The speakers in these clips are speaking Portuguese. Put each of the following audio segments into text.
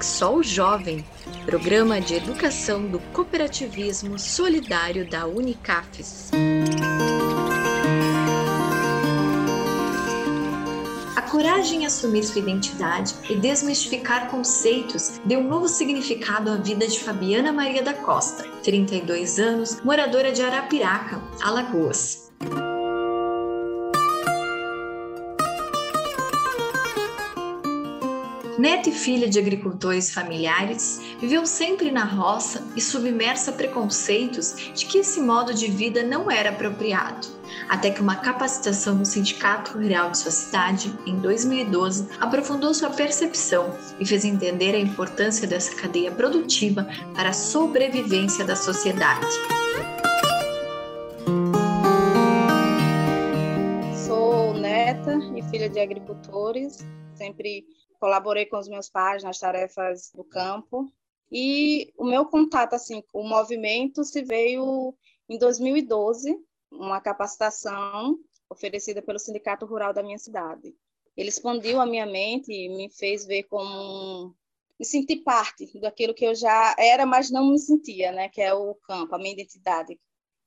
Exol Jovem, programa de educação do cooperativismo solidário da Unicafes. A coragem em assumir sua identidade e desmistificar conceitos deu um novo significado à vida de Fabiana Maria da Costa, 32 anos, moradora de Arapiraca, Alagoas. Neta e filha de agricultores familiares, viveu sempre na roça e submersa a preconceitos de que esse modo de vida não era apropriado. Até que uma capacitação no Sindicato Rural de sua cidade, em 2012, aprofundou sua percepção e fez entender a importância dessa cadeia produtiva para a sobrevivência da sociedade. De agricultores, sempre colaborei com os meus pais nas tarefas do campo. E o meu contato assim com o movimento se veio em 2012, uma capacitação oferecida pelo Sindicato Rural da minha cidade. Ele expandiu a minha mente e me fez ver como me sentir parte daquilo que eu já era, mas não me sentia, né, que é o campo, a minha identidade,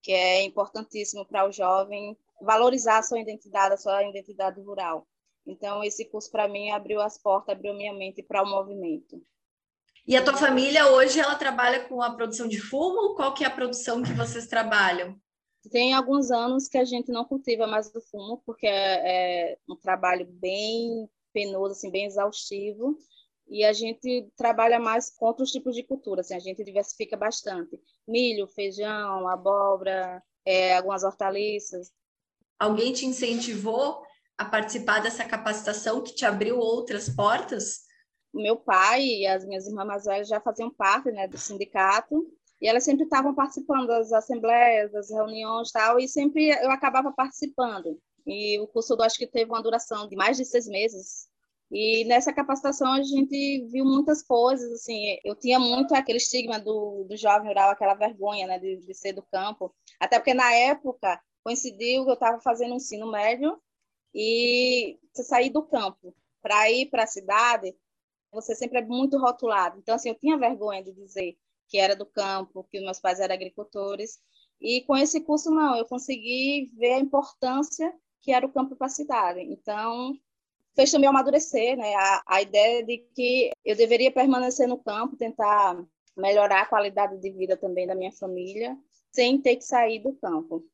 que é importantíssimo para o jovem valorizar a sua identidade, a sua identidade rural. Então, esse curso, para mim, abriu as portas, abriu minha mente para o movimento. E a tua família hoje, ela trabalha com a produção de fumo? Qual que é a produção que vocês trabalham? Tem alguns anos que a gente não cultiva mais o fumo, porque é, é um trabalho bem penoso, assim, bem exaustivo, e a gente trabalha mais com outros tipos de cultura, assim, a gente diversifica bastante. Milho, feijão, abóbora, é, algumas hortaliças. Alguém te incentivou a participar dessa capacitação que te abriu outras portas? Meu pai e as minhas irmãs mais velhas já faziam parte né, do sindicato e elas sempre estavam participando das assembleias, das reuniões tal, e sempre eu acabava participando. E o curso, eu acho que teve uma duração de mais de seis meses. E nessa capacitação a gente viu muitas coisas, assim, eu tinha muito aquele estigma do, do jovem rural, aquela vergonha, né, de, de ser do campo. Até porque na época coincidiu que eu estava fazendo ensino médio e você sair do campo para ir para a cidade, você sempre é muito rotulado. Então, assim, eu tinha vergonha de dizer que era do campo, que meus pais eram agricultores. E com esse curso, não, eu consegui ver a importância que era o campo para a cidade. Então, fez também amadurecer né, a, a ideia de que eu deveria permanecer no campo, tentar melhorar a qualidade de vida também da minha família, sem ter que sair do campo.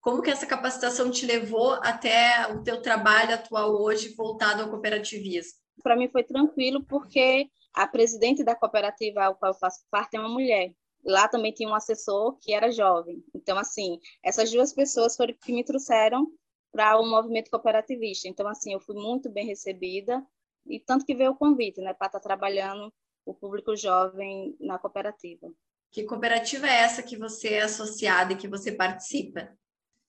Como que essa capacitação te levou até o teu trabalho atual hoje voltado ao cooperativismo? Para mim foi tranquilo porque a presidente da cooperativa ao qual eu faço parte é uma mulher. Lá também tinha um assessor que era jovem. Então, assim, essas duas pessoas foram que me trouxeram para o movimento cooperativista. Então, assim, eu fui muito bem recebida e tanto que veio o convite, né, para estar tá trabalhando o público jovem na cooperativa. Que cooperativa é essa que você é associada e que você participa?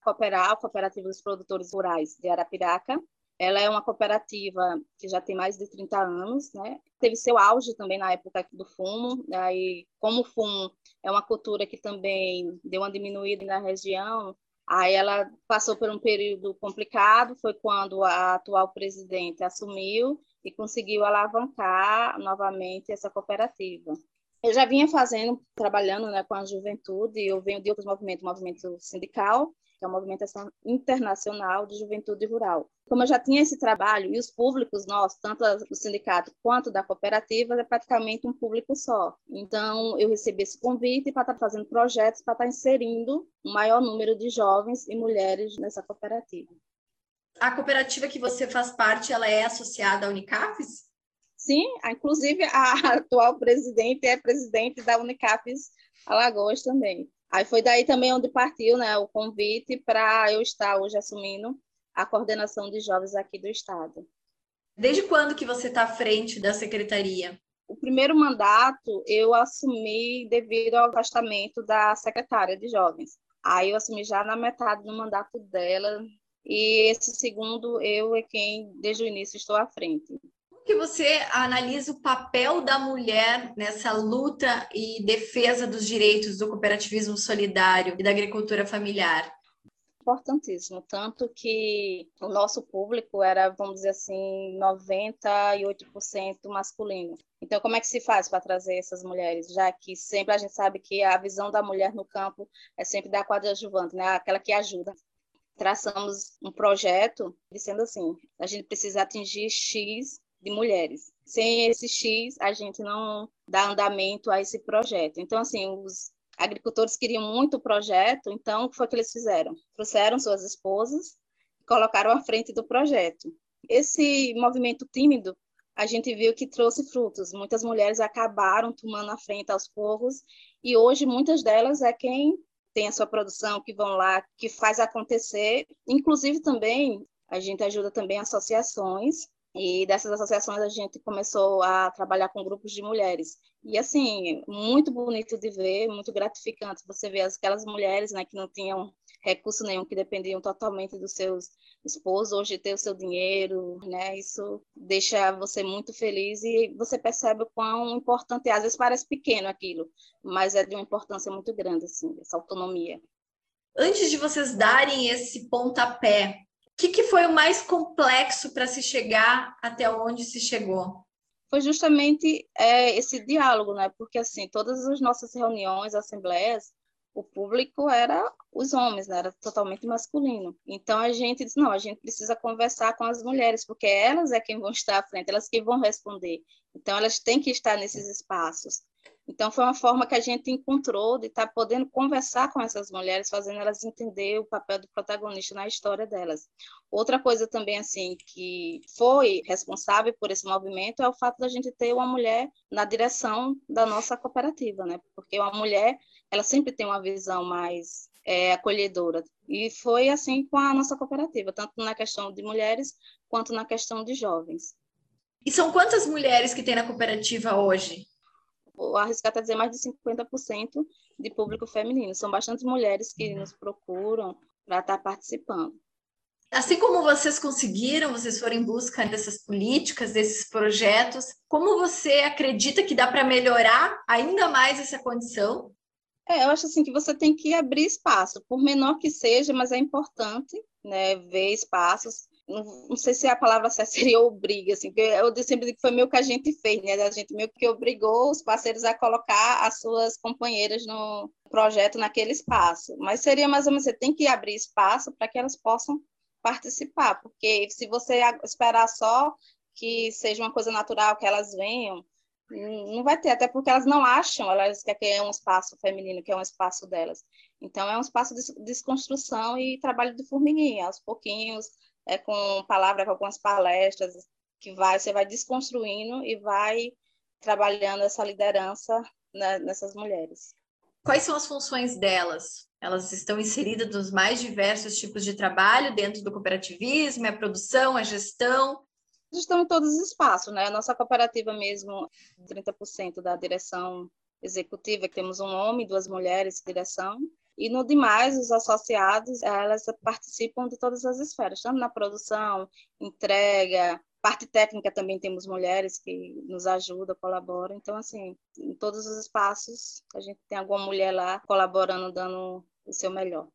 Cooperar, Cooperativa dos Produtores Rurais de Arapiraca. Ela é uma cooperativa que já tem mais de 30 anos, né? Teve seu auge também na época do fumo, aí como o fumo é uma cultura que também deu uma diminuída na região, aí ela passou por um período complicado, foi quando a atual presidente assumiu e conseguiu alavancar novamente essa cooperativa. Eu já vinha fazendo, trabalhando né, com a juventude, eu venho de outros movimentos, movimento sindical, que é a Movimentação Internacional de Juventude Rural. Como eu já tinha esse trabalho, e os públicos nossos, tanto do sindicato quanto da cooperativa, é praticamente um público só. Então, eu recebi esse convite para estar fazendo projetos, para estar inserindo um maior número de jovens e mulheres nessa cooperativa. A cooperativa que você faz parte, ela é associada à Unicafes? Sim, inclusive a atual presidente é presidente da Unicafes Alagoas também. Aí foi daí também onde partiu né, o convite para eu estar hoje assumindo a coordenação de jovens aqui do estado. Desde quando que você está à frente da secretaria? O primeiro mandato eu assumi devido ao afastamento da secretária de jovens. Aí eu assumi já na metade do mandato dela e esse segundo eu é quem desde o início estou à frente que você analisa o papel da mulher nessa luta e defesa dos direitos do cooperativismo solidário e da agricultura familiar? Importantíssimo, tanto que o nosso público era, vamos dizer assim, 98% masculino. Então, como é que se faz para trazer essas mulheres? Já que sempre a gente sabe que a visão da mulher no campo é sempre da coadjuvante, né? aquela que ajuda. Traçamos um projeto dizendo assim: a gente precisa atingir X de mulheres. Sem esse X, a gente não dá andamento a esse projeto. Então, assim, os agricultores queriam muito o projeto, então o que foi que eles fizeram? Trouxeram suas esposas e colocaram à frente do projeto. Esse movimento tímido, a gente viu que trouxe frutos. Muitas mulheres acabaram tomando a frente aos poucos e hoje muitas delas é quem tem a sua produção, que vão lá, que faz acontecer. Inclusive também a gente ajuda também associações e dessas associações a gente começou a trabalhar com grupos de mulheres. E assim, muito bonito de ver, muito gratificante você ver aquelas mulheres né, que não tinham recurso nenhum, que dependiam totalmente dos seus esposos, hoje ter o seu dinheiro, né? Isso deixa você muito feliz e você percebe o quão importante. Às vezes parece pequeno aquilo, mas é de uma importância muito grande, assim, essa autonomia. Antes de vocês darem esse pontapé que, que foi o mais complexo para se chegar até onde se chegou? Foi justamente é, esse diálogo, né? Porque assim, todas as nossas reuniões, assembleias, o público era os homens, né? Era totalmente masculino. Então a gente disse, não, a gente precisa conversar com as mulheres, porque elas é quem vão estar à frente, elas que vão responder. Então elas têm que estar nesses espaços. Então, foi uma forma que a gente encontrou de estar tá podendo conversar com essas mulheres, fazendo elas entender o papel do protagonista na história delas. Outra coisa também, assim, que foi responsável por esse movimento é o fato da gente ter uma mulher na direção da nossa cooperativa, né? Porque uma mulher, ela sempre tem uma visão mais é, acolhedora. E foi assim com a nossa cooperativa, tanto na questão de mulheres quanto na questão de jovens. E são quantas mulheres que tem na cooperativa hoje? Vou arriscar até dizer mais de 50% de público feminino. São bastantes mulheres que nos procuram para estar participando. Assim como vocês conseguiram, vocês foram em busca dessas políticas, desses projetos, como você acredita que dá para melhorar ainda mais essa condição? É, eu acho assim que você tem que abrir espaço, por menor que seja, mas é importante, né, ver espaços não, sei se a palavra certa seria obriga, assim, porque eu sempre digo que foi meio que a gente fez, né? A gente meio que obrigou os parceiros a colocar as suas companheiras no projeto naquele espaço. Mas seria mais ou menos, você tem que abrir espaço para que elas possam participar, porque se você esperar só que seja uma coisa natural, que elas venham, não vai ter, até porque elas não acham, elas que é um espaço feminino, que é um espaço delas. Então, é um espaço de desconstrução e trabalho de formiguinha, aos pouquinhos, é, com palavra, com algumas palestras, que vai, você vai desconstruindo e vai trabalhando essa liderança né, nessas mulheres. Quais são as funções delas? Elas estão inseridas nos mais diversos tipos de trabalho dentro do cooperativismo, a produção, a gestão? Estão em todos os espaços, né? A nossa cooperativa mesmo, 30% da direção executiva, temos um homem, duas mulheres direção, e no demais, os associados, elas participam de todas as esferas, tanto na produção, entrega, parte técnica também temos mulheres que nos ajudam, colaboram. Então, assim, em todos os espaços, a gente tem alguma mulher lá colaborando, dando o seu melhor.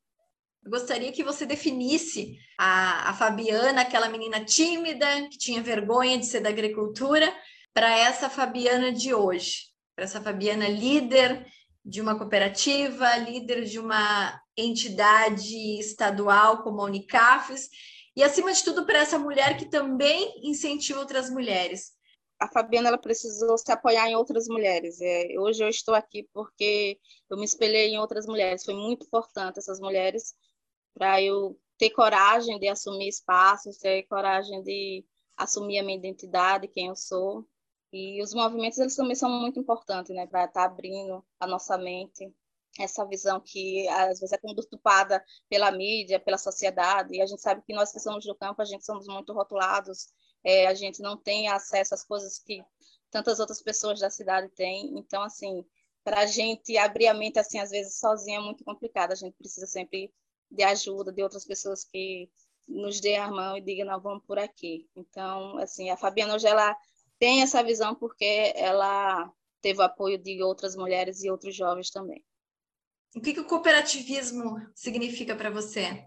Eu gostaria que você definisse a, a Fabiana, aquela menina tímida, que tinha vergonha de ser da agricultura, para essa Fabiana de hoje, para essa Fabiana líder de uma cooperativa, líder de uma entidade estadual como a Unicafes, e acima de tudo para essa mulher que também incentiva outras mulheres. A Fabiana ela precisou se apoiar em outras mulheres. É, hoje eu estou aqui porque eu me espelhei em outras mulheres. Foi muito importante essas mulheres para eu ter coragem de assumir espaços, ter coragem de assumir a minha identidade, quem eu sou. E os movimentos, eles também são muito importantes, né, para estar tá abrindo a nossa mente, essa visão que às vezes é condutupada pela mídia, pela sociedade, e a gente sabe que nós que somos do campo, a gente somos muito rotulados, é, a gente não tem acesso às coisas que tantas outras pessoas da cidade têm, então, assim, para a gente abrir a mente, assim, às vezes sozinha é muito complicado, a gente precisa sempre de ajuda de outras pessoas que nos dê a mão e digam, não, vamos por aqui. Então, assim, a Fabiana hoje, ela tem essa visão porque ela teve o apoio de outras mulheres e outros jovens também. O que, que o cooperativismo significa para você?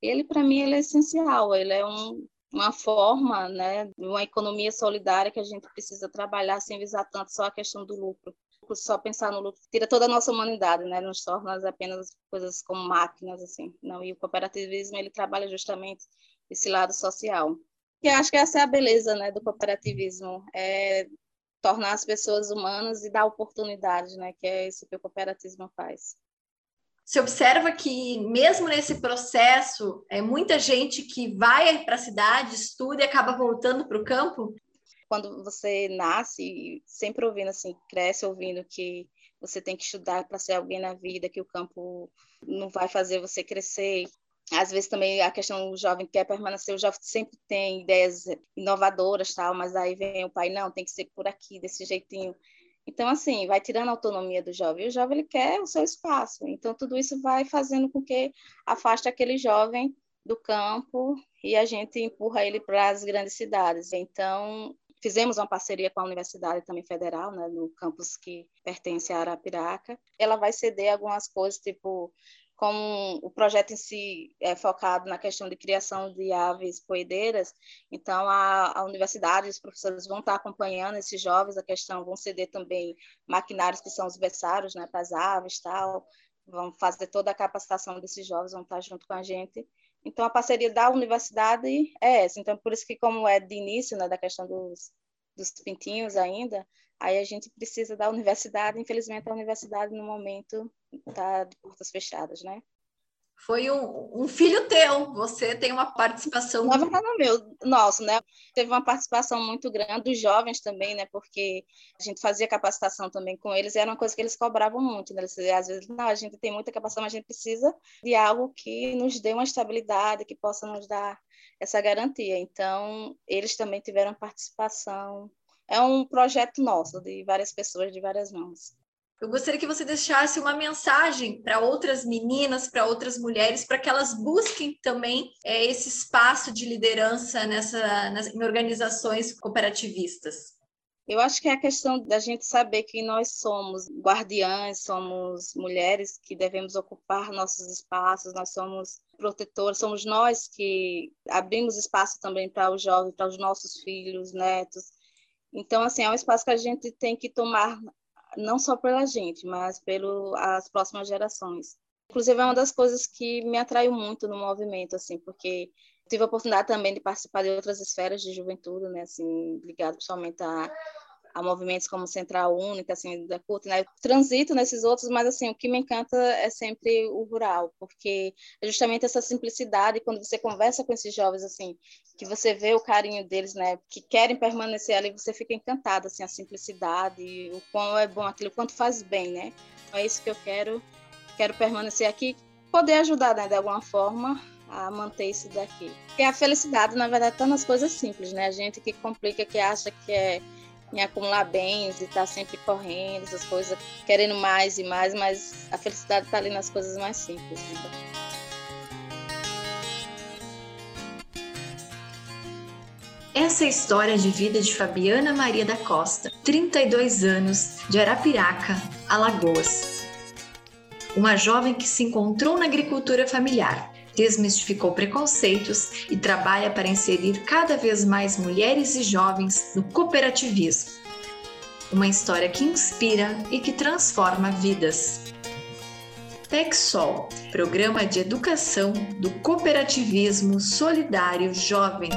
ele para mim ele é essencial, ele é um, uma forma, né, uma economia solidária que a gente precisa trabalhar sem visar tanto só a questão do lucro. Só pensar no lucro tira toda a nossa humanidade, né, nos torna apenas coisas como máquinas assim. Não, e o cooperativismo ele trabalha justamente esse lado social. E acho que essa é a beleza, né, do cooperativismo, é tornar as pessoas humanas e dar oportunidades, né, que é isso que o cooperativismo faz. Você observa que, mesmo nesse processo, é muita gente que vai para a cidade, estuda e acaba voltando para o campo? Quando você nasce, sempre ouvindo assim, cresce ouvindo que você tem que estudar para ser alguém na vida, que o campo não vai fazer você crescer. Às vezes também a questão do jovem quer permanecer, o jovem sempre tem ideias inovadoras, tal, mas aí vem o pai, não, tem que ser por aqui, desse jeitinho. Então, assim, vai tirando a autonomia do jovem. O jovem ele quer o seu espaço. Então, tudo isso vai fazendo com que afaste aquele jovem do campo e a gente empurra ele para as grandes cidades. Então, fizemos uma parceria com a Universidade também Federal, né, no campus que pertence a Arapiraca. Ela vai ceder algumas coisas, tipo como o projeto em si é focado na questão de criação de aves poedeiras, então a, a universidade os professores vão estar acompanhando esses jovens, a questão vão ceder também maquinários que são os berçários, né, para as aves tal, vão fazer toda a capacitação desses jovens, vão estar junto com a gente. Então a parceria da universidade é essa, então por isso que como é de início, né, da questão dos, dos pintinhos ainda, aí a gente precisa da universidade, infelizmente a universidade no momento tá de portas fechadas, né? Foi um, um, filho teu, você tem uma participação. Na verdade, não meu, nosso, né? Teve uma participação muito grande dos jovens também, né? Porque a gente fazia capacitação também com eles, e era uma coisa que eles cobravam muito, né? Eles, às vezes, não, a gente tem muita capacitação, mas a gente precisa de algo que nos dê uma estabilidade, que possa nos dar essa garantia. Então, eles também tiveram participação. É um projeto nosso, de várias pessoas, de várias mãos. Eu gostaria que você deixasse uma mensagem para outras meninas, para outras mulheres, para que elas busquem também é, esse espaço de liderança nessa, em organizações cooperativistas. Eu acho que é a questão da gente saber que nós somos guardiãs, somos mulheres que devemos ocupar nossos espaços, nós somos protetores, somos nós que abrimos espaço também para os jovens, para os nossos filhos, netos. Então, assim, é um espaço que a gente tem que tomar não só pela gente, mas pelas próximas gerações. Inclusive, é uma das coisas que me atraiu muito no movimento, assim, porque tive a oportunidade também de participar de outras esferas de juventude, né, assim, ligado principalmente a a movimentos como Central Única, assim, da CUT, né? Transito nesses outros, mas, assim, o que me encanta é sempre o rural, porque é justamente essa simplicidade, quando você conversa com esses jovens, assim, que você vê o carinho deles, né? Que querem permanecer ali, você fica encantado, assim, a simplicidade, o quão é bom aquilo, o quanto faz bem, né? Então, é isso que eu quero, quero permanecer aqui, poder ajudar, né, de alguma forma, a manter isso daqui. Porque a felicidade, na verdade, está nas coisas simples, né? A gente que complica, que acha que é em acumular bens e estar tá sempre correndo, essas coisas, querendo mais e mais, mas a felicidade está ali nas coisas mais simples. Né? Essa é a história de vida de Fabiana Maria da Costa, 32 anos, de Arapiraca, Alagoas. Uma jovem que se encontrou na agricultura familiar, desmistificou preconceitos e trabalha para inserir cada vez mais mulheres e jovens no cooperativismo. Uma história que inspira e que transforma vidas. TechSol, programa de educação do cooperativismo solidário jovem